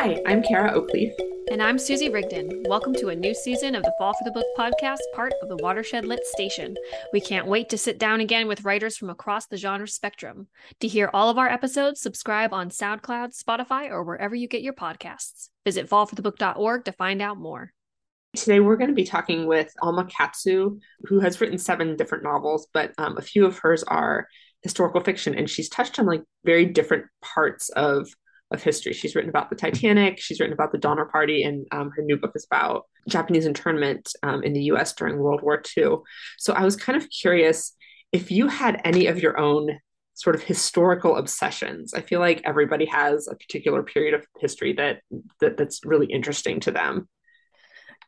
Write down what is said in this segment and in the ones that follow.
Hi, I'm Kara Oakleaf. And I'm Susie Rigdon. Welcome to a new season of the Fall for the Book podcast, part of the Watershed Lit Station. We can't wait to sit down again with writers from across the genre spectrum. To hear all of our episodes, subscribe on SoundCloud, Spotify, or wherever you get your podcasts. Visit fallforthebook.org to find out more. Today, we're going to be talking with Alma Katsu, who has written seven different novels, but um, a few of hers are historical fiction, and she's touched on like very different parts of of history. She's written about the Titanic. She's written about the Donner Party, and um, her new book is about Japanese internment um, in the U.S. during World War II. So I was kind of curious if you had any of your own sort of historical obsessions. I feel like everybody has a particular period of history that, that that's really interesting to them.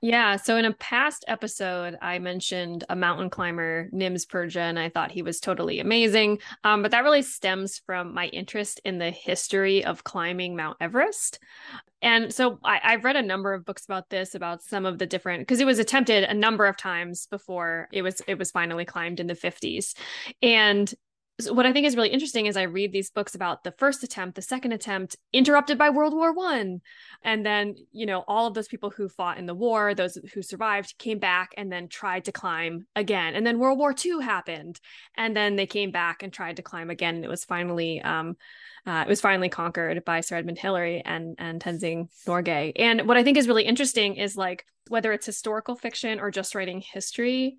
Yeah. So in a past episode, I mentioned a mountain climber, Nims Purja, and I thought he was totally amazing. Um, but that really stems from my interest in the history of climbing Mount Everest. And so I, I've read a number of books about this, about some of the different because it was attempted a number of times before it was it was finally climbed in the 50s. And so what I think is really interesting is I read these books about the first attempt, the second attempt, interrupted by World War One, and then you know all of those people who fought in the war, those who survived, came back and then tried to climb again, and then World War Two happened, and then they came back and tried to climb again, and it was finally um, uh, it was finally conquered by Sir Edmund Hillary and and Tenzing Norgay. And what I think is really interesting is like whether it's historical fiction or just writing history,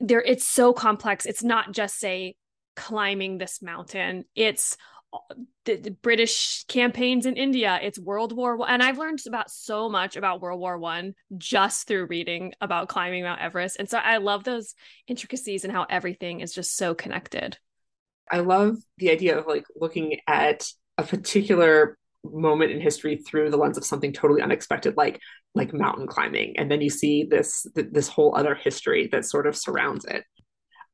there it's so complex. It's not just say climbing this mountain. It's uh, the, the, British campaigns in India. It's World War One, and I've learned about so much about World War One just through reading about climbing Mount Everest. And so I love those intricacies and how everything is just so connected. I love the idea of like looking at a particular moment in history through the lens of something totally unexpected, like like mountain climbing, and then you see this this whole other history that sort of surrounds it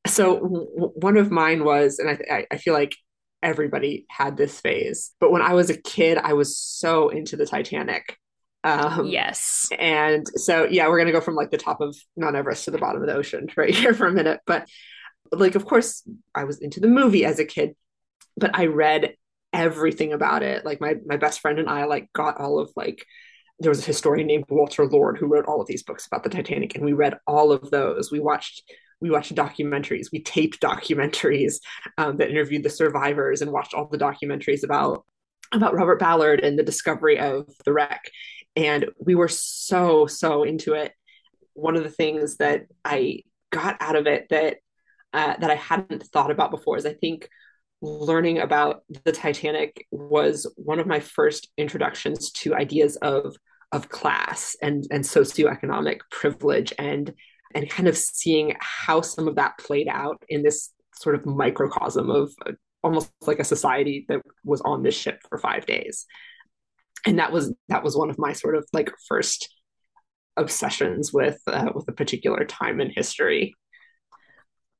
so w- one of mine was and I, I feel like everybody had this phase but when i was a kid i was so into the titanic. Um, yes. and so yeah we're gonna go from like the top of mount everest to the bottom of the ocean right here for a minute. But like of course i was into the movie as a kid but i read everything about it. Like my my best friend and i like got all of like there was a historian named walter lord who wrote all of these books about the titanic and we read all of those. We watched we watched documentaries we taped documentaries um, that interviewed the survivors and watched all the documentaries about about robert ballard and the discovery of the wreck. And we were so so into it. One of the things that i got out of it that uh, that i hadn't thought about before is i think learning about the titanic was one of my first introductions to ideas of of class and and socioeconomic privilege and and kind of seeing how some of that played out in this sort of microcosm of uh, almost like a society that was on this ship for five days and that was that was one of my sort of like first obsessions with uh, with a particular time in history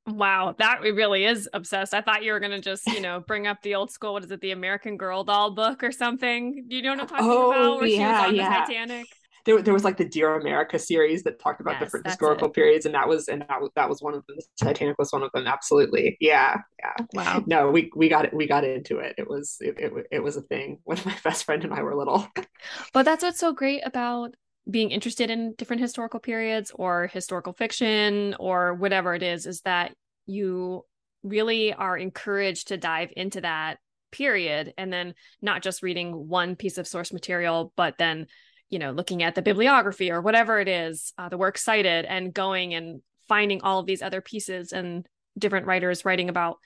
Wow, that really is obsessed. I thought you were gonna just, you know, bring up the old school. What is it, the American Girl doll book or something? Do you know what I'm talking oh, about? Where yeah, she was on yeah. the Titanic there, there was like the Dear America series that talked about yes, different historical it. periods, and that was and that was that was one of them. The Titanic was one of them. Absolutely, yeah, yeah. Wow. No, we we got it. We got into it. It was it, it, it was a thing when my best friend and I were little. but that's what's so great about being interested in different historical periods or historical fiction or whatever it is is that you really are encouraged to dive into that period and then not just reading one piece of source material but then you know looking at the bibliography or whatever it is uh, the works cited and going and finding all of these other pieces and different writers writing about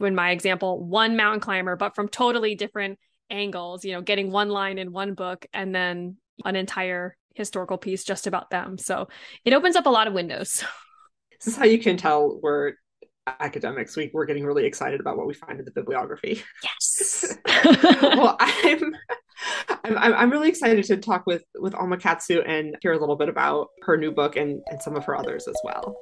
in my example one mountain climber but from totally different angles you know getting one line in one book and then an entire historical piece just about them. So it opens up a lot of windows. This is how you can tell we're academics. We, we're getting really excited about what we find in the bibliography. Yes. Well i'm I'm, I'm really excited to talk with with Alma Katsu and hear a little bit about her new book and, and some of her others as well.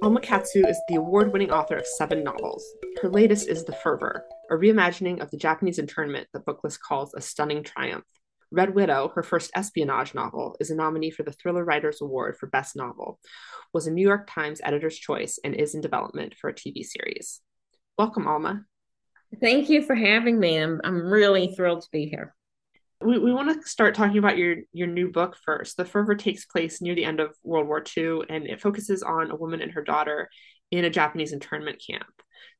Alma Katsu is the award winning author of seven novels. Her latest is The Fervor, a reimagining of the Japanese internment that Booklist calls a stunning triumph. Red Widow, her first espionage novel, is a nominee for the Thriller Writers Award for Best Novel, was a New York Times editor's choice, and is in development for a TV series. Welcome, Alma. Thank you for having me. I'm, I'm really thrilled to be here. We, we want to start talking about your your new book first. The Fervor takes place near the end of World War II, and it focuses on a woman and her daughter in a Japanese internment camp.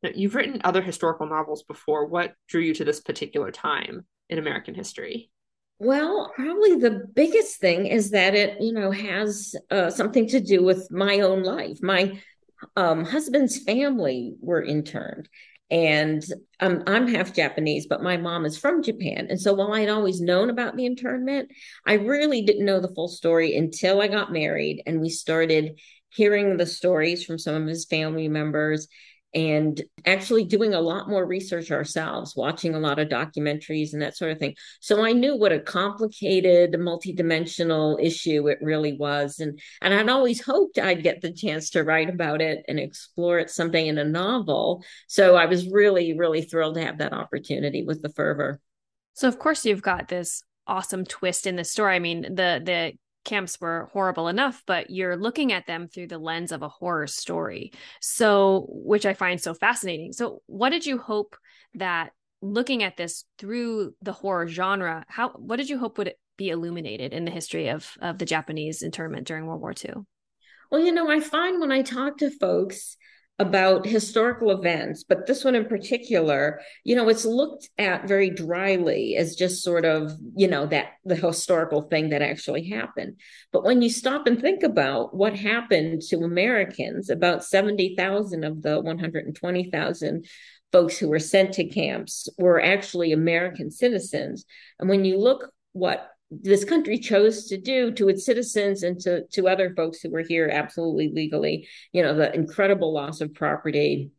Now, you've written other historical novels before. What drew you to this particular time in American history? Well, probably the biggest thing is that it, you know, has uh, something to do with my own life. My um, husband's family were interned, and um, I'm half Japanese, but my mom is from Japan. And so while I'd always known about the internment, I really didn't know the full story until I got married and we started hearing the stories from some of his family members and actually doing a lot more research ourselves, watching a lot of documentaries and that sort of thing. So I knew what a complicated, multidimensional issue it really was. And and I'd always hoped I'd get the chance to write about it and explore it something in a novel. So I was really, really thrilled to have that opportunity with the fervor. So of course you've got this awesome twist in the story. I mean, the the camps were horrible enough, but you're looking at them through the lens of a horror story. So, which I find so fascinating. So, what did you hope that looking at this through the horror genre, how what did you hope would be illuminated in the history of of the Japanese internment during World War II? Well, you know, I find when I talk to folks, about historical events, but this one in particular, you know, it's looked at very dryly as just sort of, you know, that the historical thing that actually happened. But when you stop and think about what happened to Americans, about 70,000 of the 120,000 folks who were sent to camps were actually American citizens. And when you look what this country chose to do to its citizens and to, to other folks who were here absolutely legally, you know, the incredible loss of property,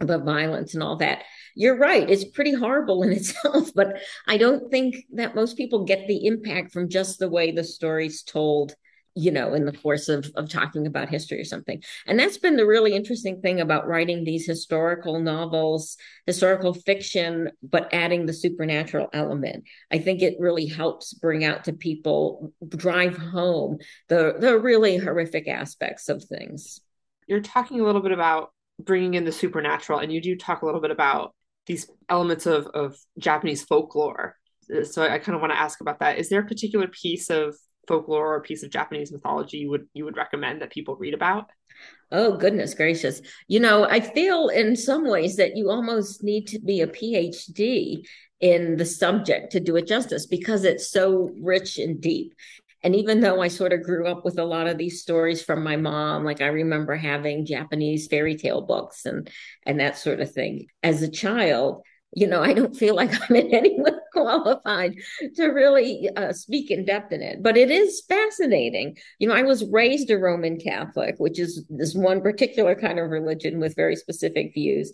the violence and all that. You're right. It's pretty horrible in itself, but I don't think that most people get the impact from just the way the story's told you know, in the course of, of talking about history or something. And that's been the really interesting thing about writing these historical novels, historical fiction, but adding the supernatural element. I think it really helps bring out to people, drive home the, the really horrific aspects of things. You're talking a little bit about bringing in the supernatural, and you do talk a little bit about these elements of, of Japanese folklore. So I kind of want to ask about that. Is there a particular piece of folklore or a piece of Japanese mythology you would you would recommend that people read about? Oh, goodness gracious. You know, I feel in some ways that you almost need to be a PhD in the subject to do it justice because it's so rich and deep. And even though I sort of grew up with a lot of these stories from my mom, like I remember having Japanese fairy tale books and and that sort of thing as a child, you know, I don't feel like I'm in any way qualified to really uh, speak in depth in it, but it is fascinating. You know, I was raised a Roman Catholic, which is this one particular kind of religion with very specific views.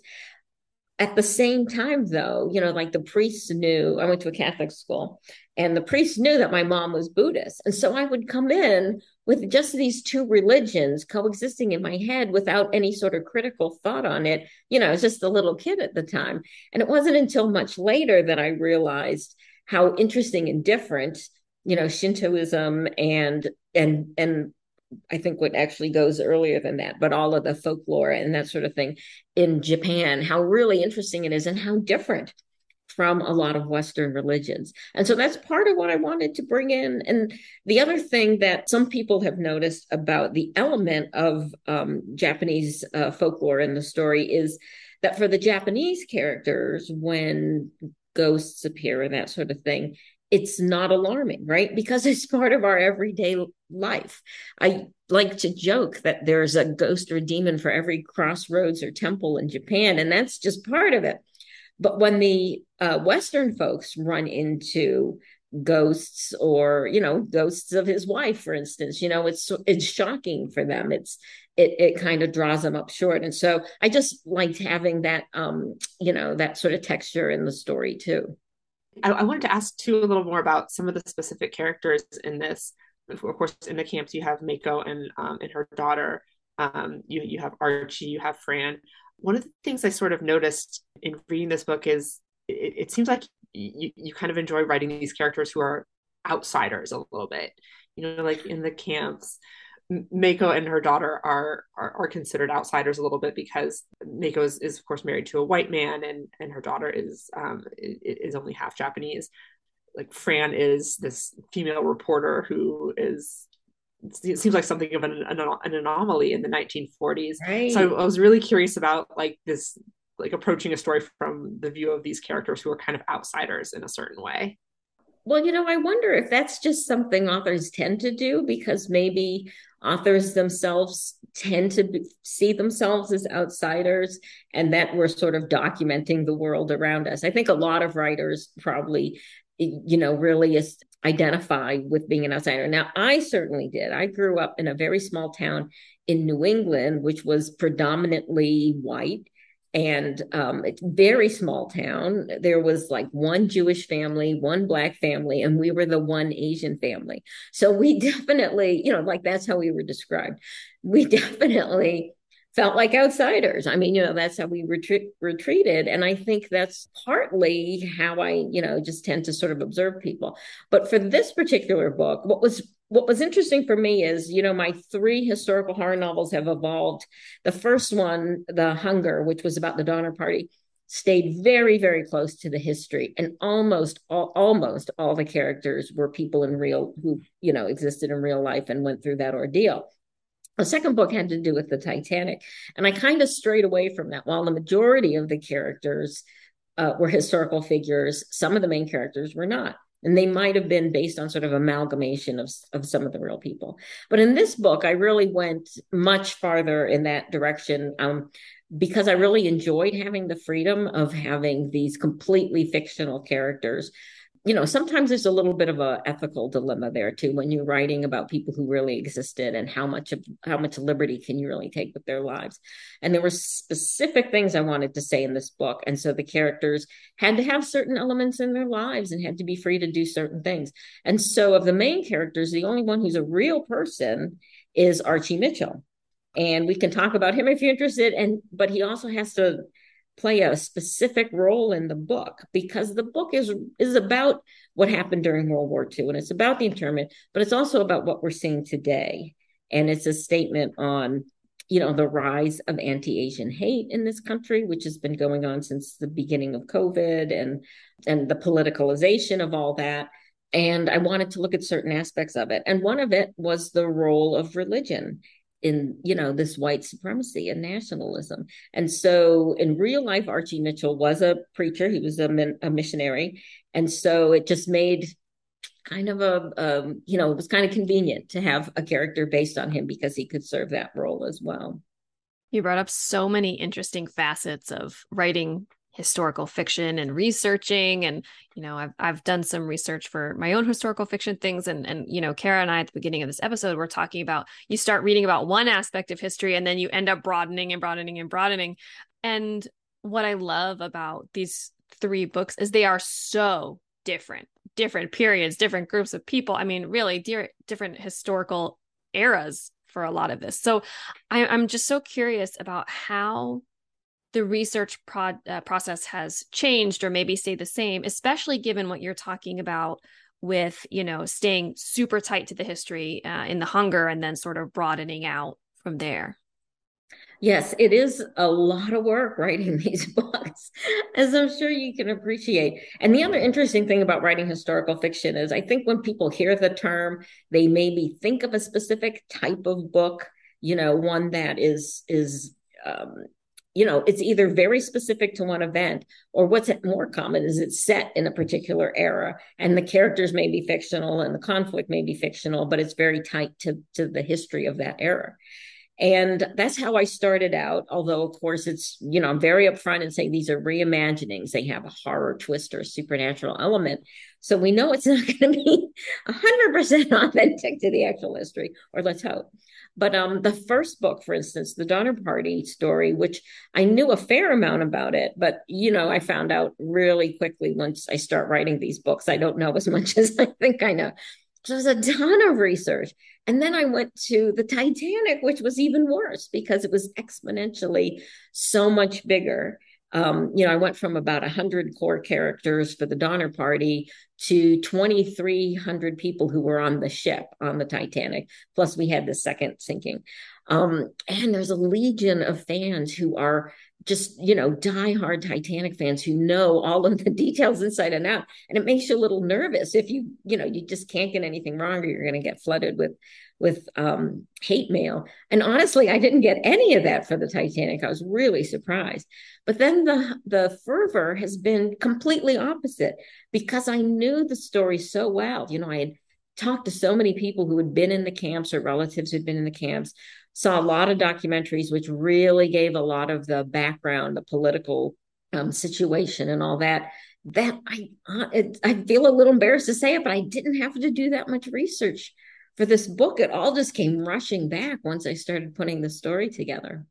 At the same time, though, you know, like the priests knew, I went to a Catholic school, and the priests knew that my mom was Buddhist. And so I would come in with just these two religions coexisting in my head without any sort of critical thought on it. You know, I was just a little kid at the time. And it wasn't until much later that I realized how interesting and different, you know, Shintoism and and and I think what actually goes earlier than that, but all of the folklore and that sort of thing in Japan, how really interesting it is and how different from a lot of Western religions. And so that's part of what I wanted to bring in. And the other thing that some people have noticed about the element of um, Japanese uh, folklore in the story is that for the Japanese characters, when ghosts appear and that sort of thing, it's not alarming, right? Because it's part of our everyday life. I like to joke that there's a ghost or demon for every crossroads or temple in Japan, and that's just part of it. But when the uh, Western folks run into ghosts or you know ghosts of his wife for instance you know it's it's shocking for them it's it it kind of draws them up short and so i just liked having that um you know that sort of texture in the story too I, I wanted to ask too a little more about some of the specific characters in this. Of course in the camps you have mako and um and her daughter. Um you you have archie you have fran. One of the things I sort of noticed in reading this book is it, it seems like you, you kind of enjoy writing these characters who are outsiders a little bit, you know, like in the camps. Mako and her daughter are, are, are considered outsiders a little bit because Mako is, is of course married to a white man and and her daughter is um is only half Japanese. Like Fran is this female reporter who is it seems like something of an, an, an anomaly in the 1940s. Right. So I, I was really curious about like this like approaching a story from the view of these characters who are kind of outsiders in a certain way. Well, you know, I wonder if that's just something authors tend to do because maybe authors themselves tend to be, see themselves as outsiders and that we're sort of documenting the world around us. I think a lot of writers probably, you know, really is, identify with being an outsider. Now, I certainly did. I grew up in a very small town in New England, which was predominantly white and um, it's very small town. There was like one Jewish family, one black family, and we were the one Asian family. So we definitely, you know, like that's how we were described. We definitely felt like outsiders. I mean, you know, that's how we retreat, retreated. And I think that's partly how I, you know, just tend to sort of observe people. But for this particular book, what was what was interesting for me is, you know, my three historical horror novels have evolved. The first one, The Hunger, which was about the Donner Party, stayed very, very close to the history, and almost all, almost all the characters were people in real who, you know, existed in real life and went through that ordeal. The second book had to do with the Titanic, and I kind of strayed away from that. While the majority of the characters uh, were historical figures, some of the main characters were not and they might have been based on sort of amalgamation of, of some of the real people. But in this book i really went much farther in that direction um, because i really enjoyed having the freedom of having these completely fictional characters you know sometimes there's a little bit of a ethical dilemma there too when you're writing about people who really existed and how much of how much liberty can you really take with their lives. And there were specific things i wanted to say in this book and so the characters had to have certain elements in their lives and had to be free to do certain things. And so of the main characters the only one who's a real person is archie mitchell. And we can talk about him if you're interested and but he also has to play a specific role in the book because the book is is about what happened during World War II and it's about the internment, but it's also about what we're seeing today. And it's a statement on, you know, the rise of anti-Asian hate in this country, which has been going on since the beginning of COVID and and the politicalization of all that. And I wanted to look at certain aspects of it. And one of it was the role of religion in you know this white supremacy and nationalism. And so in real life archie mitchell was a preacher. He was a, a missionary. And so it just made kind of a um, you know it was kind of convenient to have a character based on him because he could serve that role as well. You brought up so many interesting facets of writing historical fiction and researching and you know I've I've done some research for my own historical fiction things and and you know Kara and I at the beginning of this episode we're talking about you start reading about one aspect of history and then you end up broadening and broadening and broadening. And what I love about these three books is they are so different different periods different groups of people. I mean really dear, different historical eras for a lot of this. So I, I'm just so curious about how the research pro- uh, process has changed or maybe stayed the same especially given what you're talking about with you know staying super tight to the history uh, in the hunger and then sort of broadening out from there. Yes it is a lot of work writing these books as i'm sure you can appreciate. And the other interesting thing about writing historical fiction is i think when people hear the term they maybe think of a specific type of book you know one that is is um, you know it's either very specific to one event or what's more common? Is it's set in a particular era? And the characters may be fictional and the conflict may be fictional but it's very tight to to the history of that era and that's how i started out although of course it's you know i'm very upfront and saying these are reimaginings. They have a horror twist or supernatural element. So we know it's not going to be 100% authentic to the actual history or let's hope. But um, the first book, for instance, the Donner Party story, which I knew a fair amount about it, but you know, I found out really quickly once I start writing these books, I don't know as much as I think I know. So was a ton of research. And then I went to the Titanic, which was even worse because it was exponentially so much bigger. Um, you know, I went from about 100 core characters for the Donner Party to 2,300 people who were on the ship on the Titanic. Plus, we had the second sinking. Um, and there's a legion of fans who are just you know diehard Titanic fans who know all of the details inside and out, and it makes you a little nervous if you you know you just can't get anything wrong or you're going to get flooded with with um, hate mail. And honestly, I didn't get any of that for the Titanic. I was really surprised. But then the the fervor has been completely opposite because I knew the story so well. You know, I had talked to so many people who had been in the camps or relatives who'd been in the camps saw a lot of documentaries which really gave a lot of the background the political um, situation and all that that i uh, it, i feel a little embarrassed to say it but i didn't have to do that much research for this book it all just came rushing back once i started putting the story together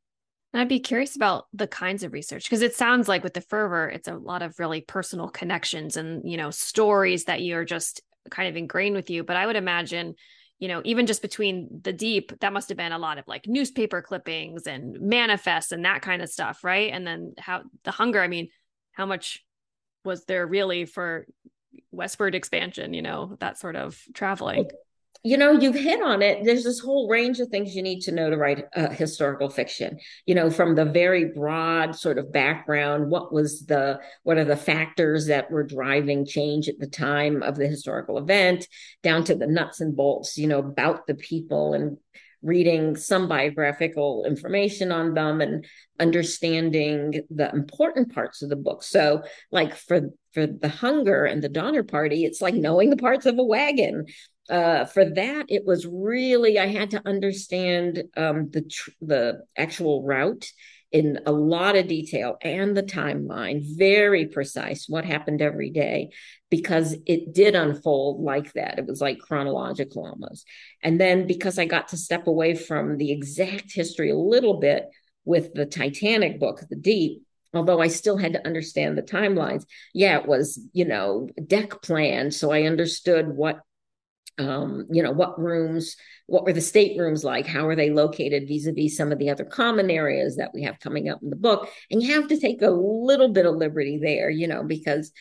and I'd be curious about the kinds of research because it sounds like with the fervor, it's a lot of really personal connections and you know stories that you're just kind of ingrained with you. But I would imagine you know, even just between the deep, that must have been a lot of like newspaper clippings and manifests and that kind of stuff, right? And then how the hunger, I mean, how much was there really for westward expansion, you know, that sort of traveling? You know you've hit on it. There's this whole range of things you need to know to write uh, historical fiction. You know from the very broad sort of background what was the what are the factors that were driving change at the time of the historical event down to the nuts and bolts you know about the people and reading some biographical information on them and understanding the important parts of the book. So like for for the hunger and the donner party it's like knowing the parts of a wagon uh, for that, it was really I had to understand um, the tr- the actual route in a lot of detail and the timeline, very precise, what happened every day, because it did unfold like that. It was like chronological almost. And then because I got to step away from the exact history a little bit with the Titanic book, The Deep, although I still had to understand the timelines. Yeah, it was, you know, deck plan. So I understood what um, you know, what rooms, what were the staterooms like? How are they located vis-a-vis some of the other common areas that we have coming up in the book? And you have to take a little bit of liberty there, you know, because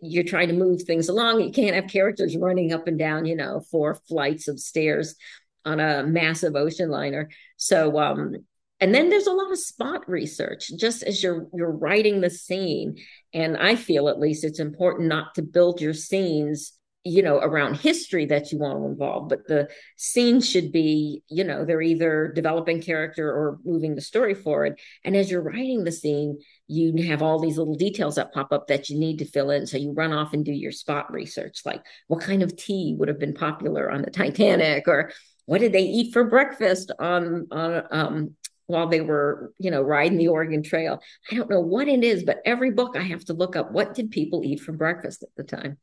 you're trying to move things along. You can't have characters running up and down, you know, four flights of stairs on a massive ocean liner. So, um, and then there's a lot of spot research just as you're you're writing the scene and i feel at least it's important not to build your scenes you know around history that you want to involve but the scene should be you know they're either developing character or moving the story forward. And as you're writing the scene you have all these little details that pop up that you need to fill in. So you run off and do your spot research like what kind of tea would have been popular on the titanic or what did they eat for breakfast on on um while they were, you know, riding the Oregon Trail. I don't know what it is, but every book I have to look up what did people eat for breakfast at the time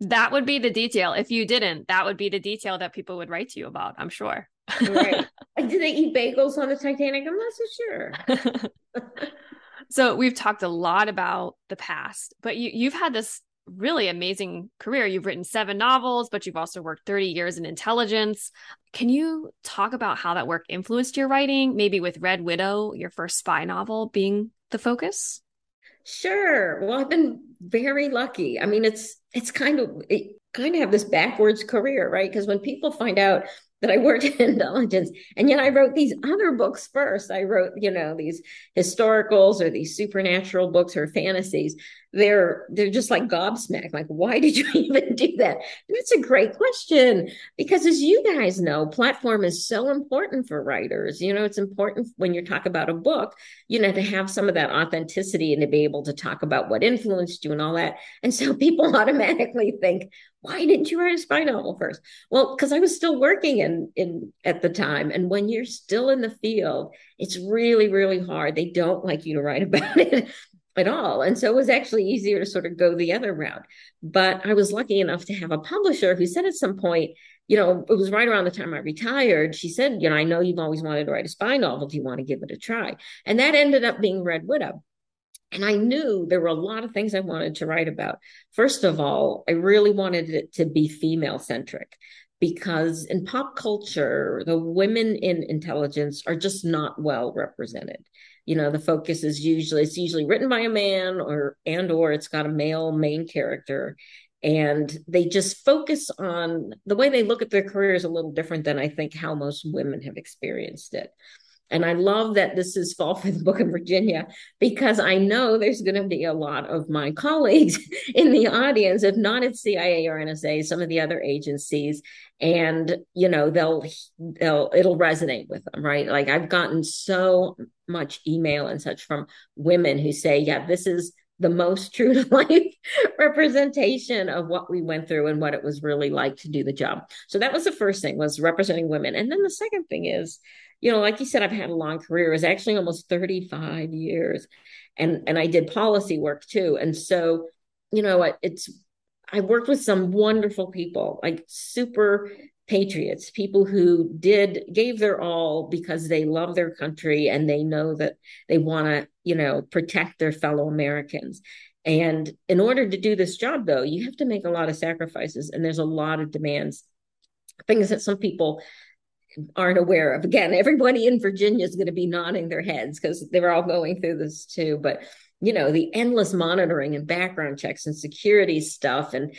that would be the detail. If you didn't, that would be the detail that people would write to you about, I'm sure. right. Did they eat bagels on the Titanic? I'm not so sure. so we've talked a lot about the past, but you you've had this really amazing career. You've written seven novels, but you've also worked 30 years in intelligence. Can you talk about how that work influenced your writing? Maybe with Red Widow, your first spy novel being the focus? Sure. Well, I've been very lucky. I mean, it's it's kind of it kind of have this backwards career, right? Because when people find out that I worked in intelligence. And yet I wrote these other books first. I wrote, you know, these historicals or these supernatural books or fantasies. They're they're just like gobsmacked. Like, why did you even do that? That's a great question. Because as you guys know, platform is so important for writers. You know, it's important when you talk about a book, you know, to have some of that authenticity and to be able to talk about what influenced you and all that. And so people automatically think, why didn't you write a spy novel first? Well, because I was still working in in at the time. And when you're still in the field, it's really, really hard. They don't like you to write about it at all. And so it was actually easier to sort of go the other route. But I was lucky enough to have a publisher who said at some point, you know, it was right around the time I retired. She said, you know, I know you've always wanted to write a spy novel. Do you want to give it a try? And that ended up being Red Widow. And I knew there were a lot of things I wanted to write about. First of all, I really wanted it to be female centric because in pop culture, the women in intelligence are just not well represented. You know, the focus is usually it's usually written by a man or and or it's got a male main character and they just focus on the way they look at their careers a little different than I think how most women have experienced it. And I love that this is Fall for the Book of Virginia because I know there's going to be a lot of my colleagues in the audience, if not at CIA or NSA, some of the other agencies, and you know they'll they'll it'll resonate with them, right? Like I've gotten so much email and such from women who say, "Yeah, this is." The most true to life representation of what we went through and what it was really like to do the job. So that was the first thing was representing women. And then the second thing is you know, like you said, I've had a long career. It's actually almost 35 years. And and I did policy work too. And so, you know, it's I worked with some wonderful people, like super patriots, people who did gave their all because they love their country and they know that they want to, you know, protect their fellow Americans. And in order to do this job, though, you have to make a lot of sacrifices and there's a lot of demands, things that some people aren't aware of. Again, everybody in Virginia is going to be nodding their heads because they're all going through this too. But you know, the endless monitoring and background checks and security stuff and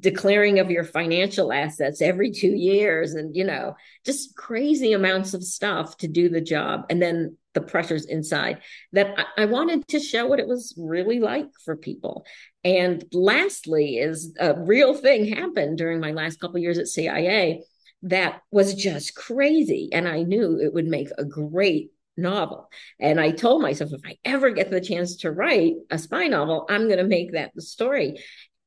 declaring of your financial assets every two years and you know just crazy amounts of stuff to do the job and then the pressures inside that I, I wanted to show what it was really like for people and lastly is a real thing happened during my last couple years at cia that was just crazy. And I knew it would make a great novel. And I told myself, if I ever get the chance to write a spy novel, I'm going to make that the story.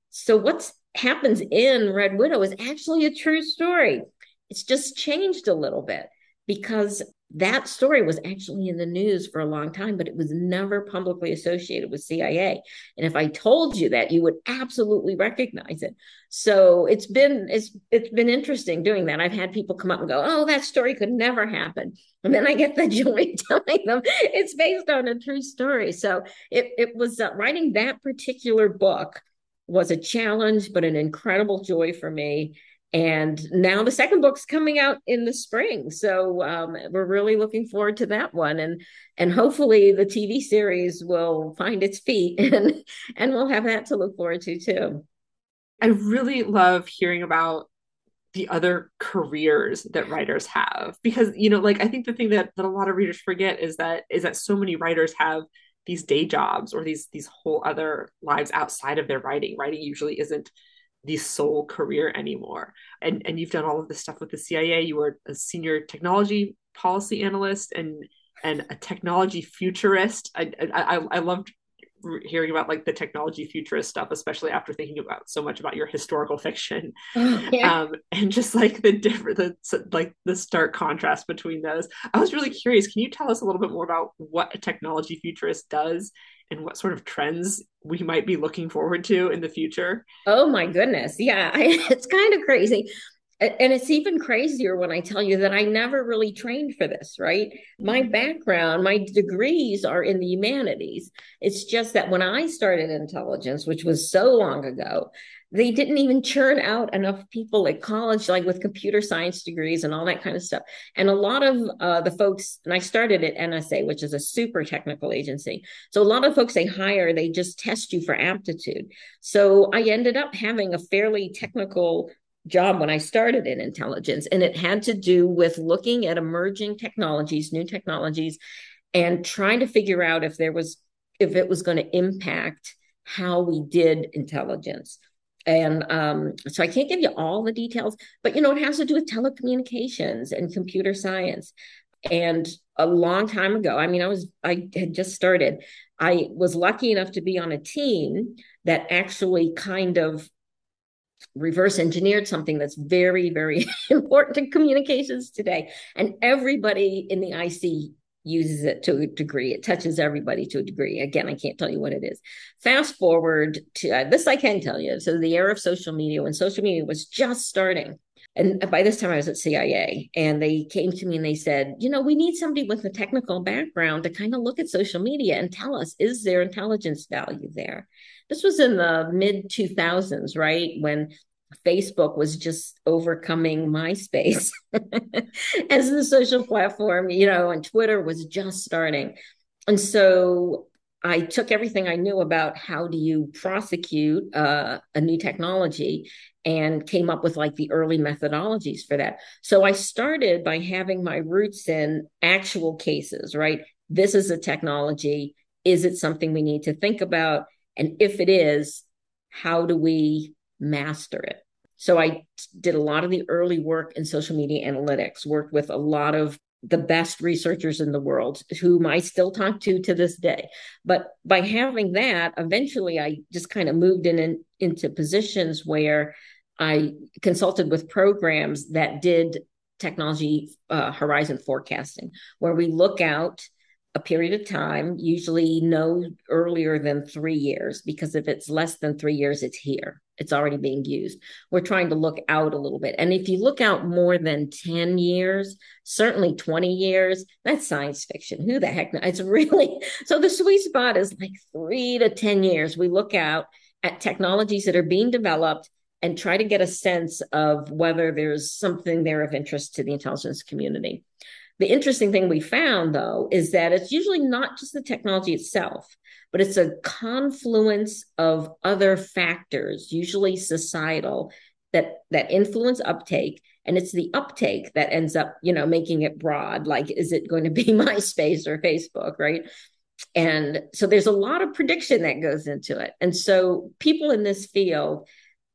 So what's happens in Red Widow is actually a true story. It's just changed a little bit because that story was actually in the news for a long time, but it was never publicly associated with CIA. And if I told you that, you would absolutely recognize it. So it's been it's it's been interesting doing that. I've had people come up and go, "Oh, that story could never happen," and then I get the joy telling them it's based on a true story. So it it was uh, writing that particular book was a challenge, but an incredible joy for me and now the second book's coming out in the spring. So um, we're really looking forward to that one. And and hopefully the tv series will find its feet and and we'll have that to look forward to too. I really love hearing about the other careers that writers have because you know like i think the thing that, that a lot of readers forget is that is that so many writers have these day jobs or these these whole other lives outside of their writing. Writing usually isn't the sole career anymore. And and you've done all of this stuff with the CIA. You were a senior technology policy analyst and and a technology futurist. I I, I loved hearing about like the technology futurist stuff, especially after thinking about so much about your historical fiction, yeah. um, and just like the different, the like the stark contrast between those. I was really curious. Can you tell us a little bit more about what a technology futurist does and what sort of trends we might be looking forward to in the future? Oh my goodness. Yeah, I, it's kind of crazy. And it's even crazier when I tell you that I never really trained for this, right? My mm-hmm. background, my degrees are in the humanities. It's just that when I started intelligence, which was so long ago, they didn't even churn out enough people at college, like with computer science degrees and all that kind of stuff. And a lot of uh, the folks, and I started at NSA, which is a super technical agency. So a lot of folks they hire, they just test you for aptitude. So I ended up having a fairly technical job when I started in intelligence, and it had to do with looking at emerging technologies, new technologies, and trying to figure out if there was if it was going to impact how we did intelligence. And um, so I can't give you all the details, but you know, it has to do with telecommunications and computer science. And a long time ago, I mean, I was, I had just started. I was lucky enough to be on a team that actually kind of reverse engineered something that's very, very important to communications today. And everybody in the IC uses it to a degree. It touches everybody to a degree. Again, I can't tell you what it is. Fast forward to uh, this, I can tell you. So, the era of social media, when social media was just starting, and by this time I was at CIA, and they came to me and they said, you know, we need somebody with a technical background to kind of look at social media and tell us, is there intelligence value there? This was in the mid 2000s, right? When Facebook was just overcoming MySpace as the social platform, you know, and Twitter was just starting. And so I took everything I knew about how do you prosecute uh, a new technology and came up with like the early methodologies for that. So I started by having my roots in actual cases, right? This is a technology. Is it something we need to think about? And if it is, how do we master it? So I did a lot of the early work in social media analytics, worked with a lot of the best researchers in the world, whom I still talk to to this day. But by having that, eventually I just kind of moved in, in into positions where I consulted with programs that did technology uh, horizon forecasting, where we look out a period of time, usually no earlier than three years, because if it's less than three years, it's here. It's already being used. We're trying to look out a little bit. And if you look out more than 10 years, certainly 20 years, that's science fiction. Who the heck? It's really so the sweet spot is like three to 10 years. We look out at technologies that are being developed and try to get a sense of whether there's something there of interest to the intelligence community. The interesting thing we found, though, is that it's usually not just the technology itself, but it's a confluence of other factors, usually societal, that that influence uptake. And it's the uptake that ends up you know making it broad like is it going to be myspace or facebook right? And so there's a lot of prediction that goes into it. And so people in this field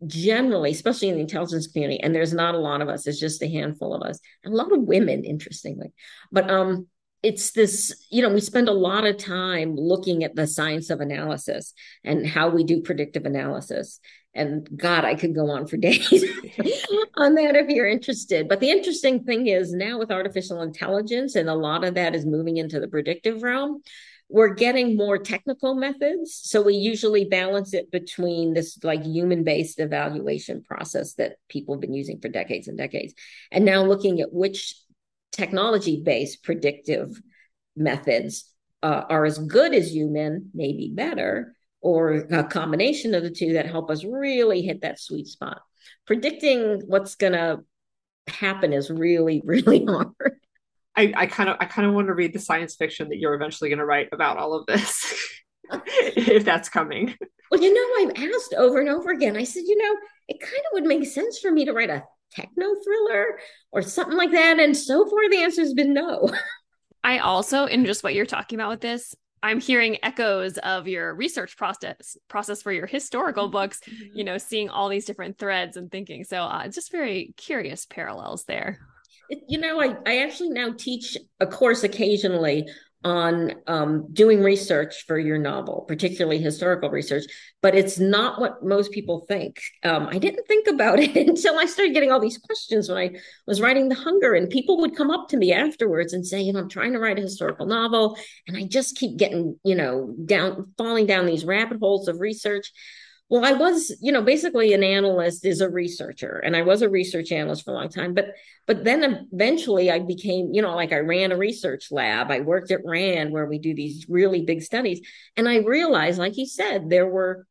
generally, especially in the intelligence community, and there's not a lot of us, it's just a handful of us, a lot of women, interestingly. But um, it's this, you know, we spend a lot of time looking at the science of analysis and how we do predictive analysis. And God, I could go on for days on that if you're interested. But the interesting thing is now with artificial intelligence, and a lot of that is moving into the predictive realm, we're getting more technical methods. So we usually balance it between this like human based evaluation process that people have been using for decades and decades. And now looking at which technology based predictive methods uh, are as good as human, maybe better, or a combination of the two that help us really hit that sweet spot. Predicting what's going to happen is really, really hard. I kind of I kind of want to read the science fiction that you're eventually going to write about all of this, if that's coming. Well, you know, I've asked over and over again. I said, you know, it kind of would make sense for me to write a techno thriller or something like that, and so far the answer has been no. I also, in just what you're talking about with this, I'm hearing echoes of your research process process for your historical books. Mm-hmm. You know, seeing all these different threads and thinking. So, uh, just very curious parallels there you know, I, I actually now teach a course occasionally on um, doing research for your novel, particularly historical research, but it's not what most people think. Um, I didn't think about it until I started getting all these questions when I was writing The Hunger, and people would come up to me afterwards and say, you know, I'm trying to write a historical novel, and I just keep getting, you know, down, falling down these rabbit holes of research. Well, I was, you know, basically an analyst is a researcher, and I was a research analyst for a long time. But, but then eventually I became, you know, like I ran a research lab. I worked at RAND where we do these really big studies, and I realized, like you said, there were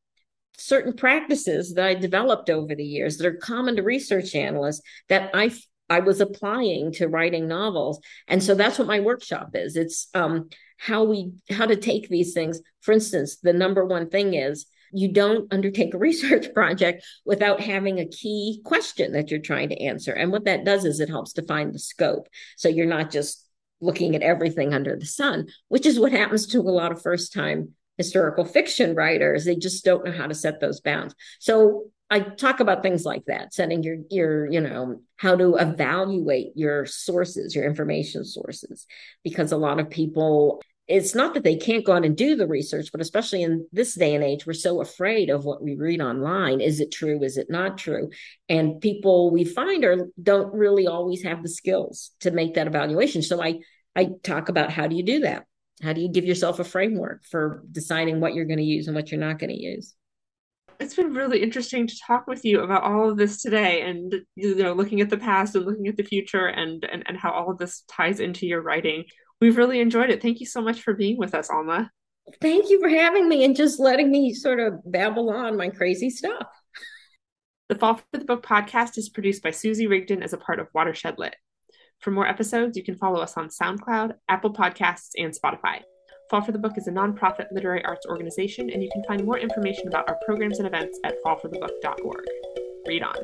certain practices that I developed over the years that are common to research analysts that I I was applying to writing novels. And so that's what my workshop is. It's um, how we how to take these things. For instance, the number one thing is you don't undertake a research project without having a key question that you're trying to answer. And what that does is it helps define the scope. So you're not just looking at everything under the sun, which is what happens to a lot of first time historical fiction writers. They just don't know how to set those bounds. So I talk about things like that, setting your your, you know, how to evaluate your sources, your information sources, because a lot of people it's not that they can't go out and do the research, but especially in this day and age, we're so afraid of what we read online. Is it true? Is it not true? And people we find are don't really always have the skills to make that evaluation. So I I talk about how do you do that? How do you give yourself a framework for deciding what you're going to use and what you're not going to use? It's been really interesting to talk with you about all of this today and you know looking at the past and looking at the future and and, and how all of this ties into your writing We've really enjoyed it. Thank you so much for being with us, Alma. Thank you for having me and just letting me sort of babble on my crazy stuff. The Fall for the Book podcast is produced by Susie Rigdon as a part of Watershed Lit. For more episodes, you can follow us on SoundCloud, Apple Podcasts, and Spotify. Fall for the Book is a nonprofit literary arts organization, and you can find more information about our programs and events at fallforthebook.org. Read on.